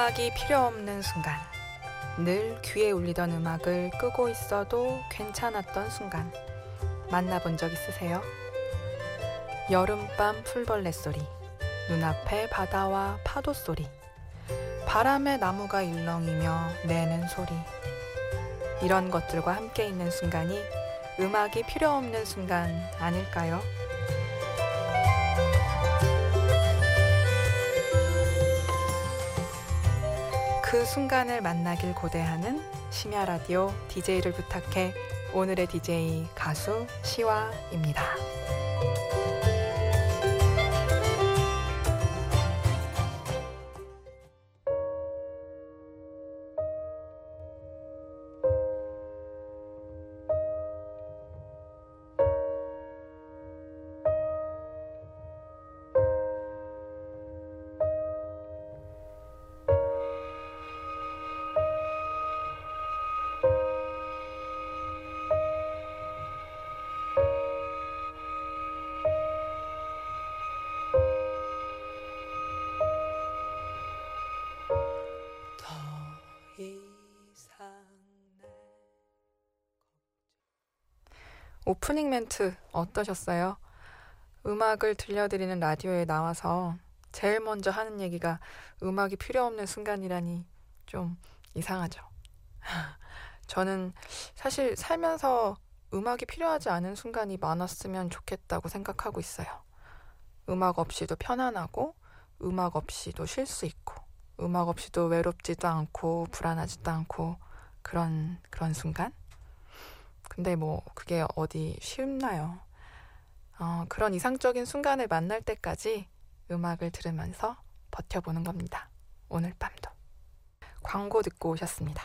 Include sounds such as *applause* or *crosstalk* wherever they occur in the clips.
음악이 필요 없는 순간. 늘 귀에 울리던 음악을 끄고 있어도 괜찮았던 순간. 만나본 적 있으세요? 여름밤 풀벌레 소리, 눈앞에 바다와 파도 소리, 바람에 나무가 일렁이며 내는 소리. 이런 것들과 함께 있는 순간이 음악이 필요 없는 순간 아닐까요? 그 순간을 만나길 고대하는 심야 라디오 DJ를 부탁해 오늘의 DJ 가수 시와입니다. 오프닝 멘트 어떠셨어요? 음악을 들려드리는 라디오에 나와서 제일 먼저 하는 얘기가 음악이 필요 없는 순간이라니 좀 이상하죠. *laughs* 저는 사실 살면서 음악이 필요하지 않은 순간이 많았으면 좋겠다고 생각하고 있어요. 음악 없이도 편안하고, 음악 없이도 쉴 수 있고, 음악 없이도 외롭지도 않고, 불안하지도 않고, 그런, 그런 순간? 근데 뭐 그게 어디 쉽나요? 어, 그런 이상적인 순간을 만날 때까지 음악을 들으면서 버텨보는 겁니다. 오늘 밤도. 광고 듣고 오셨습니다.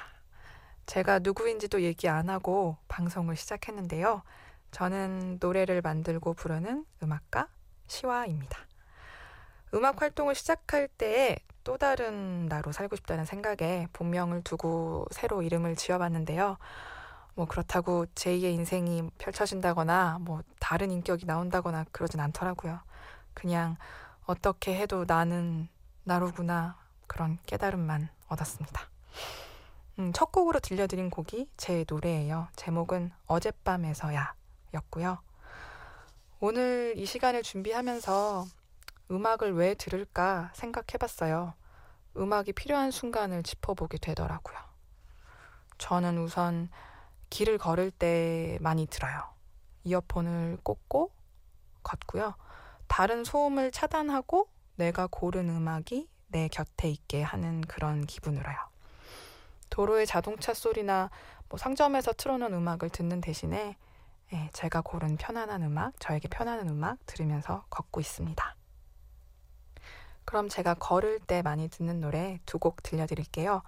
제가 누구인지도 얘기 안 하고 방송을 시작했는데요. 저는 노래를 만들고 부르는 음악가 시와입니다. 음악 활동을 시작할 때에 또 다른 나로 살고 싶다는 생각에 본명을 두고 새로 이름을 지어봤는데요. 뭐 그렇다고 제2의 인생이 펼쳐진다거나 뭐 다른 인격이 나온다거나 그러진 않더라고요. 그냥 어떻게 해도 나는 나로구나 그런 깨달음만 얻었습니다. 음, 첫 곡으로 들려드린 곡이 제 노래예요. 제목은 어젯밤에서야 였고요. 오늘 이 시간을 준비하면서 음악을 왜 들을까 생각해봤어요. 음악이 필요한 순간을 짚어보게 되더라고요. 저는 우선 길을 걸을 때 많이 들어요. 이어폰을 꽂고 걷고요. 다른 소음을 차단하고 내가 고른 음악이 내 곁에 있게 하는 그런 기분으로요. 도로의 자동차 소리나 뭐 상점에서 틀어놓은 음악을 듣는 대신에 예, 제가 고른 편안한 음악, 저에게 편안한 음악 들으면서 걷고 있습니다. 그럼 제가 걸을 때 많이 듣는 노래 두 곡 들려드릴게요.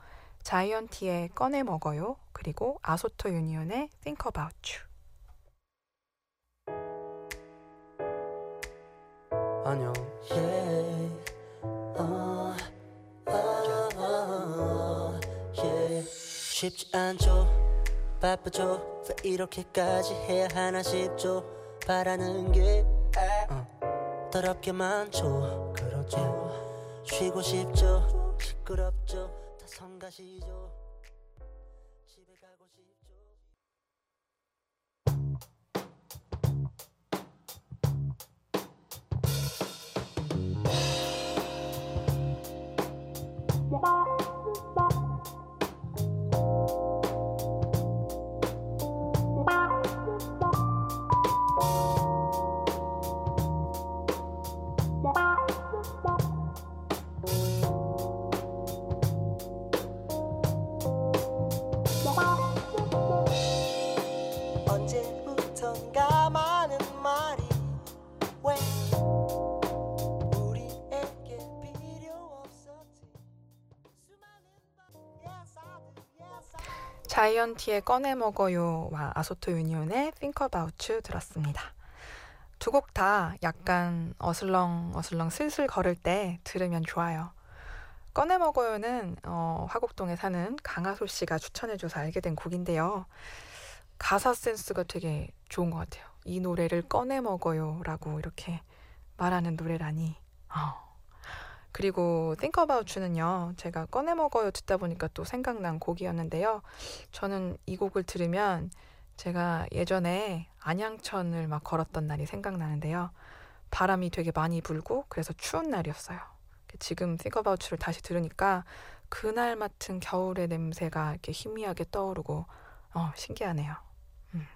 자이언티의 꺼내 먹어요. 그리고 아소토 유니온의 Think About You. 안녕. Yeah. Uh, uh, uh, yeah. 쉽지 않죠. 바쁘죠. 왜 이렇게까지 해야 하나 싶죠. 바라는 게 어, 더럽게 많죠. 그렇죠. 쉬고 싶죠. 시끄럽죠. 성가시 자이언티의 꺼내 먹어요와 아소토 유니온의 Think About You 들었습니다. 두 곡 다 약간 어슬렁 어슬렁 슬슬 걸을 때 들으면 좋아요. 꺼내 먹어요는 어, 화곡동에 사는 강하솔 씨가 추천해줘서 알게 된 곡인데요. 가사 센스가 되게 좋은 것 같아요. 이 노래를 꺼내 먹어요라고 이렇게 말하는 노래라니. 어. 그리고 Think About You는요, 제가 꺼내 먹어요 듣다 보니까 또 생각난 곡이었는데요. 저는 이 곡을 들으면 제가 예전에 안양천을 막 걸었던 날이 생각나는데요. 바람이 되게 많이 불고 그래서 추운 날이었어요. 지금 Think About You를 다시 들으니까 그날 맡은 겨울의 냄새가 이렇게 희미하게 떠오르고 어, 신기하네요. 음.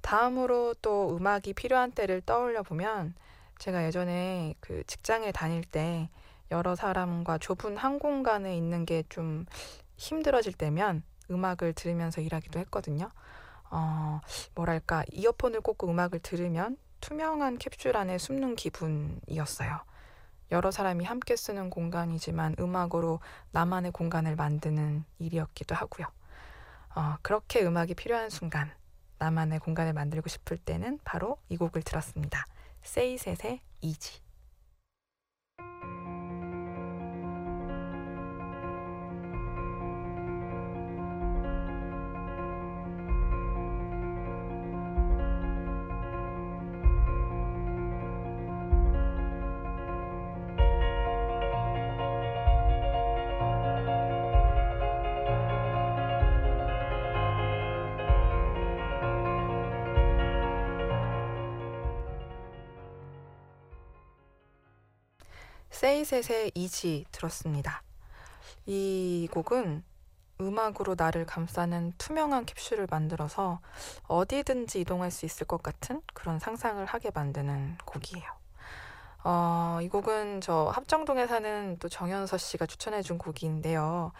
다음으로 또 음악이 필요한 때를 떠올려 보면 제가 예전에 그 직장에 다닐 때 여러 사람과 좁은 한 공간에 있는 게 좀 힘들어질 때면 음악을 들으면서 일하기도 했거든요. 어, 뭐랄까, 이어폰을 꽂고 음악을 들으면 투명한 캡슐 안에 숨는 기분이었어요. 여러 사람이 함께 쓰는 공간이지만 음악으로 나만의 공간을 만드는 일이었기도 하고요. 어, 그렇게 음악이 필요한 순간, 나만의 공간을 만들고 싶을 때는 바로 이 곡을 들었습니다. 세이셋의 이지. 세이셋의 이지 들었습니다. 이 곡은 음악으로 나를 감싸는 투명한 캡슐을 만들어서 어디든지 이동할 수 있을 것 같은 그런 상상을 하게 만드는 곡이에요. 어, 이 곡은 저 합정동에 사는 또 정현서 씨가 추천해준 곡인데요.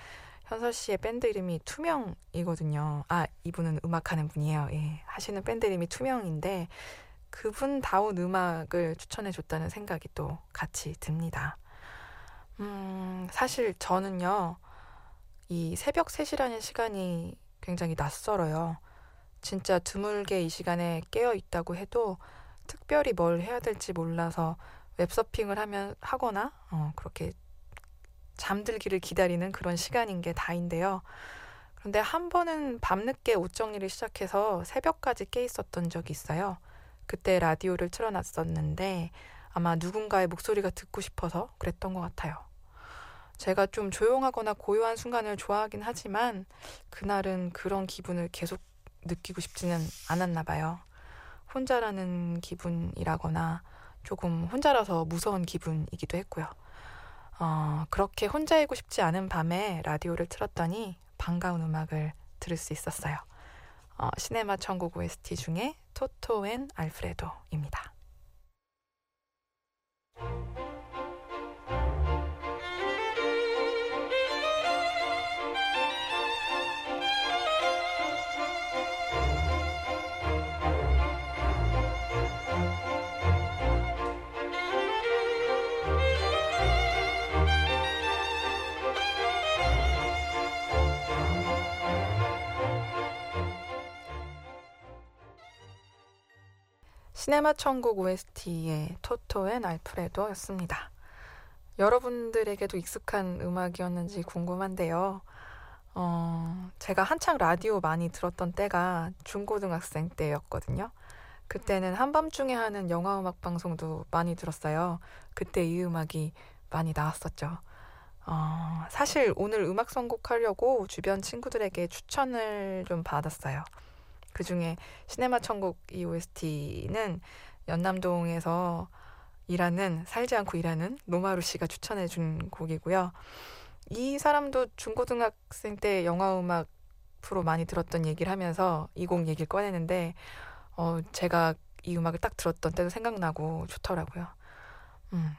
현서 씨의 밴드 이름이 투명이거든요. 아, 이분은 음악하는 분이에요. 예, 하시는 밴드 이름이 투명인데 그분다운 음악을 추천해 줬다는 생각이 또 같이 듭니다. 음, 사실 저는요, 이 새벽 3시라는 시간이 굉장히 낯설어요. 진짜 드물게 이 시간에 깨어 있다고 해도 특별히 뭘 해야 될지 몰라서 웹서핑을 하면 하거나 어, 그렇게 잠들기를 기다리는 그런 시간인 게 다인데요. 그런데 한 번은 밤늦게 옷 정리를 시작해서 새벽까지 깨 있었던 적이 있어요. 그때 라디오를 틀어놨었는데 아마 누군가의 목소리가 듣고 싶어서 그랬던 것 같아요. 제가 좀 조용하거나 고요한 순간을 좋아하긴 하지만 그날은 그런 기분을 계속 느끼고 싶지는 않았나 봐요. 혼자라는 기분이라거나 조금 혼자라서 무서운 기분이기도 했고요. 어, 그렇게 혼자이고 싶지 않은 밤에 라디오를 틀었더니 반가운 음악을 들을 수 있었어요. 어, 시네마 천국 OST 중에 토토 앤 알프레도입니다. 시네마 천국 OST의 Toto and Alfredo였습니다. 여러분들에게도 익숙한 음악이었는지 궁금한데요. 어, 제가 한창 라디오 많이 들었던 때가 중고등학생 때였거든요. 그때는 한밤중에 하는 영화 음악 방송도 많이 들었어요. 그때 이 음악이 많이 나왔었죠. 어, 사실 오늘 음악 선곡하려고 주변 친구들에게 추천을 좀 받았어요. 그 중에 시네마 천국 이 OST는 연남동에서 일하는 살지 않고 일하는 노마루 씨가 추천해 준 곡이고요. 이 사람도 중고등학생 때 영화 음악 프로 많이 들었던 얘기를 하면서 이 곡 얘기를 꺼내는데 어 제가 이 음악을 딱 들었던 때도 생각나고 좋더라고요. 음.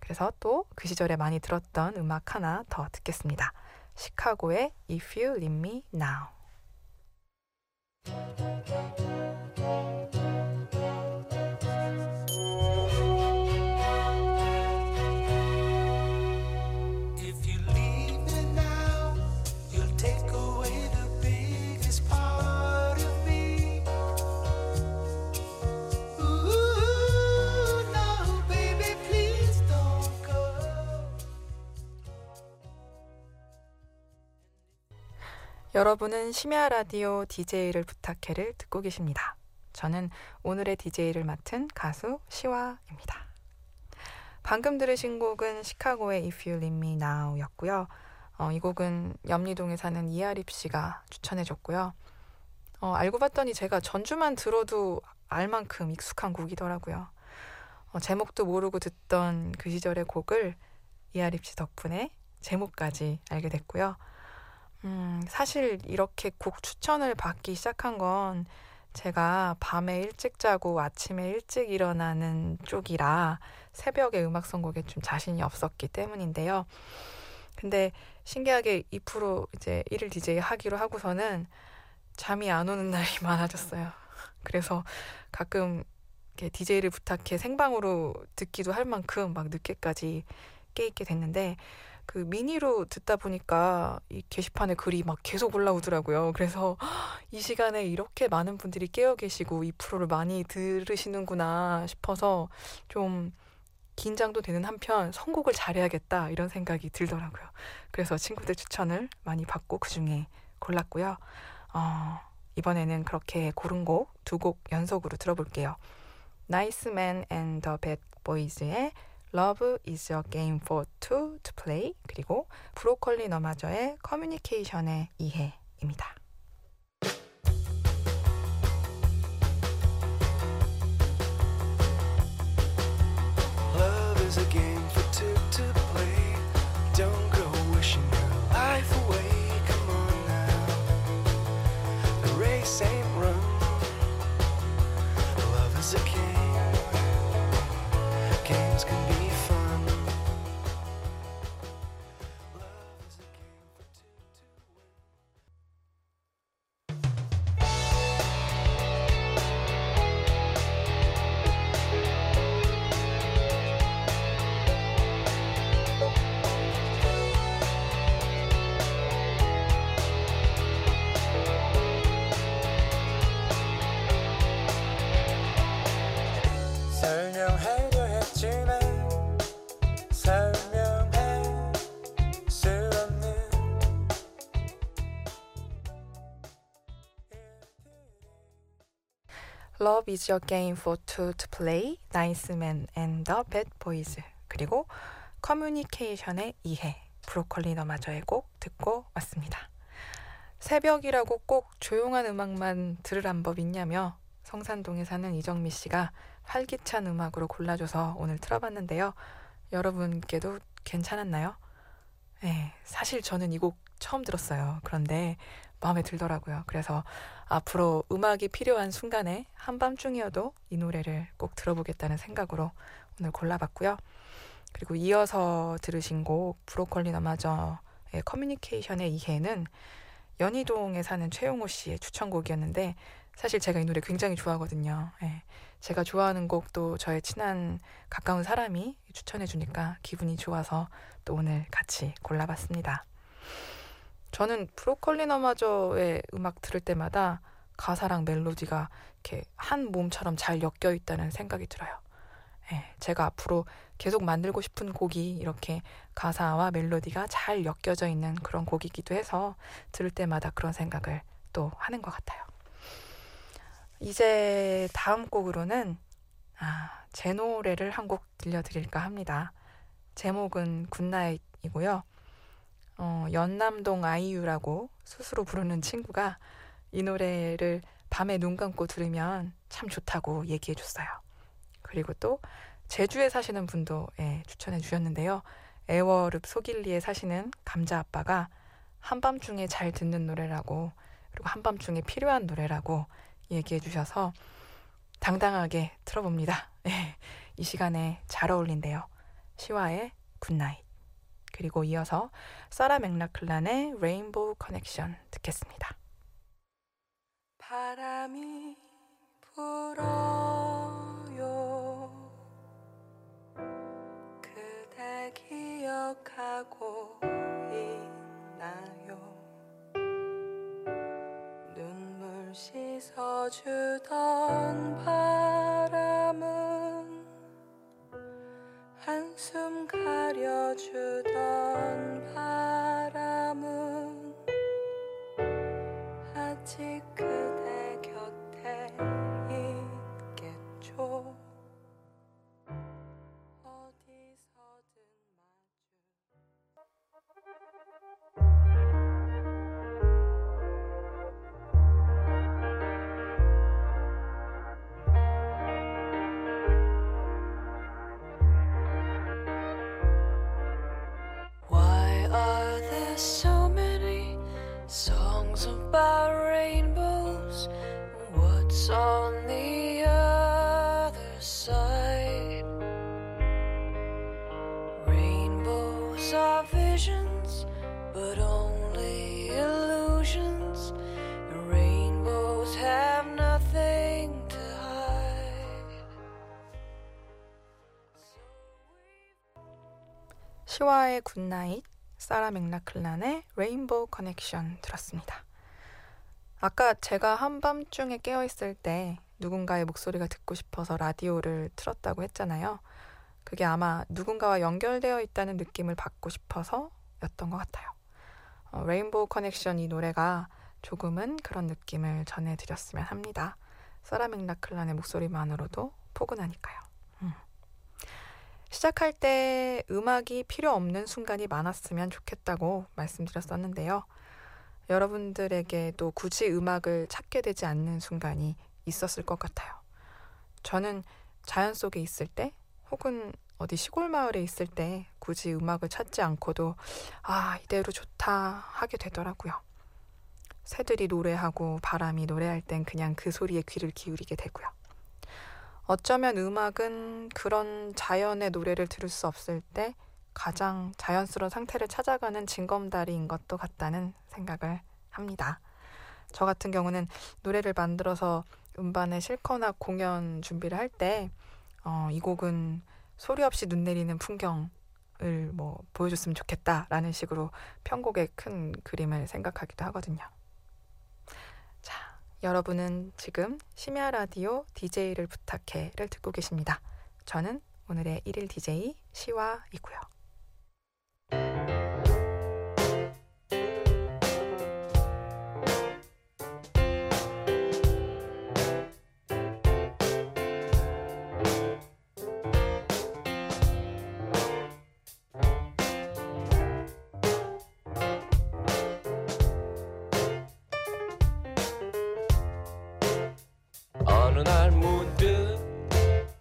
그래서 또 그 시절에 많이 들었던 음악 하나 더 듣겠습니다. 시카고의 If You Leave Me Now. Thank you. 여러분은 심야 라디오 DJ를 부탁해를 듣고 계십니다. 저는 오늘의 DJ를 맡은 가수 시화입니다. 방금 들으신 곡은 시카고의 If You Leave Me Now였고요. 어, 이 곡은 염리동에 사는 이아립 씨가 추천해줬고요. 어, 알고 봤더니 제가 전주만 들어도 알 만큼 익숙한 곡이더라고요. 어, 제목도 모르고 듣던 그 시절의 곡을 이아립 씨 덕분에 제목까지 알게 됐고요. 음, 사실 이렇게 곡 추천을 받기 시작한 건 제가 밤에 일찍 자고 아침에 일찍 일어나는 쪽이라 새벽에 음악 선곡에 좀 자신이 없었기 때문인데요. 근데 신기하게 2% 이제 1일 DJ 하기로 하고서는 잠이 안 오는 *laughs* 날이 많아졌어요. 그래서 가끔 이렇게 DJ를 부탁해 생방으로 듣기도 할 만큼 막 늦게까지 깨 있게 됐는데 그 미니로 듣다 보니까 이 게시판에 글이 막 계속 올라오더라고요. 그래서 이 시간에 이렇게 많은 분들이 깨어 계시고 이 프로를 많이 들으시는구나 싶어서 좀 긴장도 되는 한편 선곡을 잘해야겠다 이런 생각이 들더라고요. 그래서 친구들 추천을 많이 받고 그 중에 골랐고요. 어, 이번에는 그렇게 고른 곡 두 곡 연속으로 들어볼게요. And the Bad Boys의 Love is a game for two to play 그리고 브로콜리 너마저의 커뮤니케이션의 이해입니다. Love is a game for two to play, Nice Man and the Bad Boys 그리고 커뮤니케이션의 이해, 브로콜리 너마저의 곡 듣고 왔습니다. 새벽이라고 꼭 조용한 음악만 들으란 법 있냐며 성산동에 사는 이정미 씨가 활기찬 음악으로 골라줘서 오늘 틀어봤는데요. 여러분께도 괜찮았나요? 네, 사실 저는 이 곡 처음 들었어요. 그런데 마음에 들더라고요. 그래서 앞으로 음악이 필요한 순간에 한밤중이어도 이 노래를 꼭 들어보겠다는 생각으로 오늘 골라봤고요. 그리고 이어서 들으신 곡 브로콜리 너마저의 커뮤니케이션의 이해는 연희동에 사는 최용호 씨의 추천곡이었는데 사실 제가 이 노래 굉장히 좋아하거든요. 예, 제가 좋아하는 곡도 저의 친한 가까운 사람이 추천해 주니까 기분이 좋아서 또 오늘 같이 골라봤습니다. 저는 브로콜리 너마저의 음악 들을 때마다 가사랑 멜로디가 이렇게 한 몸처럼 잘 엮여 있다는 생각이 들어요. 예, 제가 앞으로 계속 만들고 싶은 곡이 이렇게 가사와 멜로디가 잘 엮여져 있는 그런 곡이기도 해서 들을 때마다 그런 생각을 또 하는 것 같아요. 이제 다음 곡으로는 아, 제 노래를 한 곡 들려드릴까 합니다. 제목은 Good Night이고요. 어, 연남동 아이유라고 스스로 부르는 친구가 이 노래를 밤에 눈 감고 들으면 참 좋다고 얘기해 줬어요. 그리고 또 제주에 사시는 분도 예, 추천해 주셨는데요. 애월읍 소길리에 사시는 감자 아빠가 한밤중에 잘 듣는 노래라고 그리고 한밤중에 필요한 노래라고 얘기해 주셔서 당당하게 들어봅니다. *laughs* 예, 이 시간에 잘 어울린대요. 시와의 Good Night. 그리고 이어서 사라 맥락클란의 Rainbow Connection 듣겠습니다. 바람이 불어요 그대 기억하고 있나요 눈물 씻어주던 바람은 한숨 가려주던 시와의 Good Night, 사라 맥락클란의 Rainbow Connection 들었습니다. 아까 제가 한밤중에 깨어있을 때 누군가의 목소리가 듣고 싶어서 라디오를 틀었다고 했잖아요. 그게 아마 누군가와 연결되어 있다는 느낌을 받고 싶어서 였던 것 같아요. 어, Rainbow Connection 이 노래가 조금은 그런 느낌을 전해드렸으면 합니다. 사라 맥락클란의 목소리만으로도 포근하니까요. 음. 시작할 때 음악이 필요 없는 순간이 많았으면 좋겠다고 말씀드렸었는데요. 여러분들에게도 굳이 음악을 찾게 되지 않는 순간이 있었을 것 같아요. 저는 자연 속에 있을 때 혹은 어디 시골 마을에 있을 때 굳이 음악을 찾지 않고도 아, 이대로 좋다 하게 되더라고요. 새들이 노래하고 바람이 노래할 땐 그냥 그 소리에 귀를 기울이게 되고요. 어쩌면 음악은 그런 자연의 노래를 들을 수 없을 때 가장 자연스러운 상태를 찾아가는 징검다리인 것도 같다는 생각을 합니다. 저 같은 경우는 노래를 만들어서 음반에 실거나 공연 준비를 할 때, 어, 이 곡은 소리 없이 눈 내리는 풍경을 뭐 보여줬으면 좋겠다라는 식으로 편곡의 큰 그림을 생각하기도 하거든요. 자, 여러분은 지금 심야 라디오 DJ를 부탁해를 듣고 계십니다. 저는 오늘의 1일 DJ 시와이고요.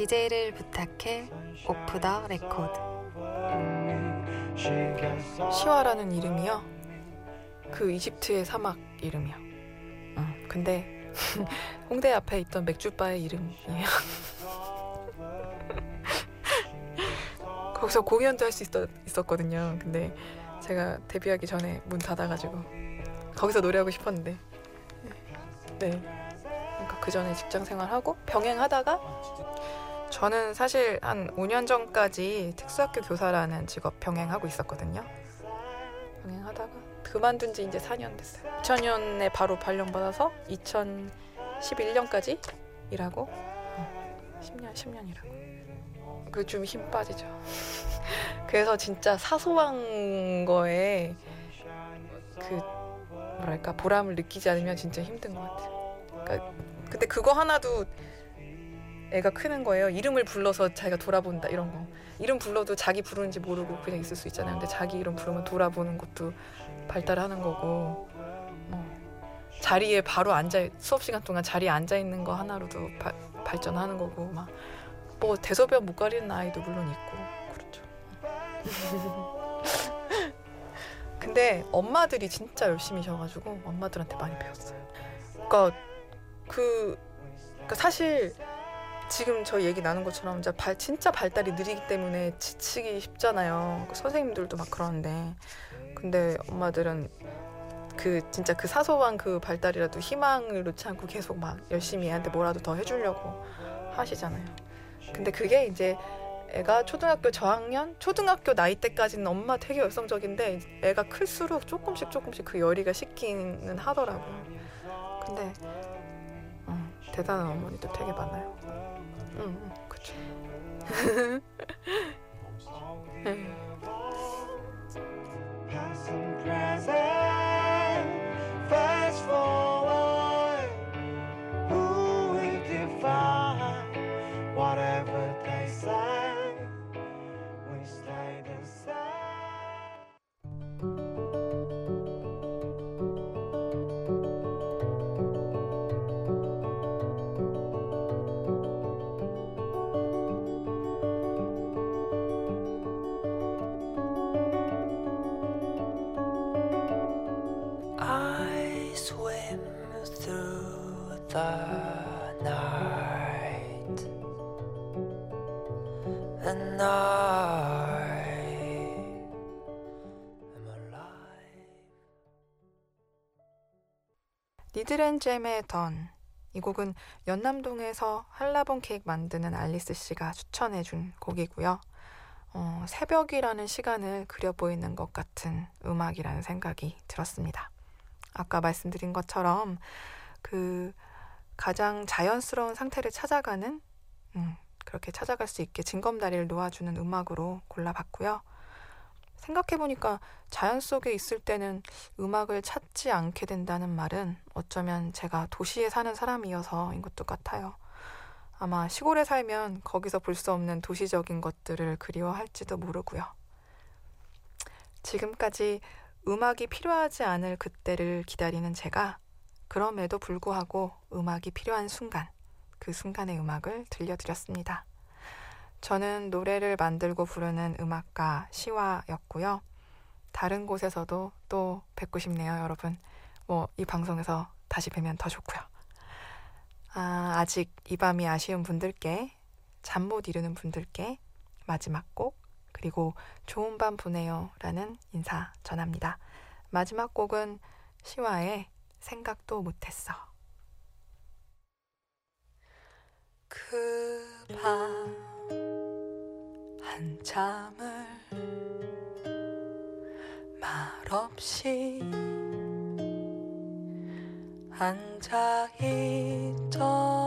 DJ를 부탁해 오프 더 레코드 시와라는 이름이요. 그 이집트의 사막 이름이요. 어, 근데 *laughs* 홍대 앞에 있던 맥주바의 이름이에요. *laughs* 거기서 공연도 할 수 있었거든요. 근데 제가 데뷔하기 전에 문 닫아가지고 거기서 노래하고 싶었는데 네. 그러니까 그 전에 직장 생활하고 병행하다가 저는 사실 한 5년 전까지 특수학교 교사라는 직업 병행하고 있었거든요. 병행하다가 그만둔 지 이제 4년 됐어요. 2000년에 바로 발령받아서 2011년까지 일하고 어, 10년, 10년 일하고 그 좀 힘 빠지죠. *laughs* 그래서 진짜 사소한 거에 그 뭐랄까 보람을 느끼지 않으면 진짜 힘든 것 같아요. 그러니까 근데 그거 하나도 애가 크는 거예요. 이름을 불러서 자기가 돌아본다 이런 거. 이름 불러도 자기 부르는지 모르고 그냥 있을 수 있잖아요. 근데 자기 이름 부르면 돌아보는 것도 발달하는 거고. 뭐 자리에 바로 앉아 수업 시간 동안 자리에 앉아 있는 거 하나로도 바, 발전하는 거고 막 뭐 대소변 못 가리는 아이도 물론 있고 그렇죠. *laughs* 근데 엄마들이 진짜 열심히 셔가지고 엄마들한테 많이 배웠어요. 그러니까 그 그러니까 사실 지금 저 얘기 나눈 것처럼 진짜, 발, 진짜 발달이 느리기 때문에 지치기 쉽잖아요. 그 선생님들도 막 그러는데 근데 엄마들은 그 진짜 그 사소한 그 발달이라도 희망을 놓지 않고 계속 막 열심히 애한테 뭐라도 더 해주려고 하시잖아요. 근데 그게 이제 애가 초등학교 저학년, 초등학교 나이 때까지는 엄마 되게 열성적인데 애가 클수록 조금씩 조금씩 그 열의가 식기는 하더라고요. 근데 어, 대단한 어머니도 되게 많아요. 응, 응 그쵸. *laughs* *laughs* 네. Swim through the night. And I am alive. 니드랜잼의 던. 이 곡은 연남동에서 한라봉 케이크 만드는 알리스 씨가 추천해준 곡이고요. 어, 새벽이라는 시간을 그려 보이는 것 같은 음악이라는 생각이 들었습니다. 아까 말씀드린 것처럼 그 가장 자연스러운 상태를 찾아가는 음, 그렇게 찾아갈 수 있게 징검다리를 놓아주는 음악으로 골라봤고요. 생각해보니까 자연 속에 있을 때는 음악을 찾지 않게 된다는 말은 어쩌면 제가 도시에 사는 사람이어서인 것도 같아요. 아마 시골에 살면 거기서 볼 수 없는 도시적인 것들을 그리워할지도 모르고요. 지금까지 음악이 필요하지 않을 그때를 기다리는 제가 그럼에도 불구하고 음악이 필요한 순간, 그 순간의 음악을 들려드렸습니다. 저는 노래를 만들고 부르는 음악가 시화였고요. 다른 곳에서도 또 뵙고 싶네요, 여러분. 뭐, 이 방송에서 다시 뵈면 더 좋고요. 아, 아직 이 밤이 아쉬운 분들께, 잠 못 이루는 분들께 마지막 곡, 그리고 좋은 밤 보내요 라는 인사 전합니다. 마지막 곡은 시화의 생각도 못했어. 그 밤 한참을 말없이 앉아 있던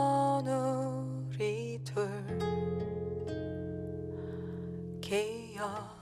guitar.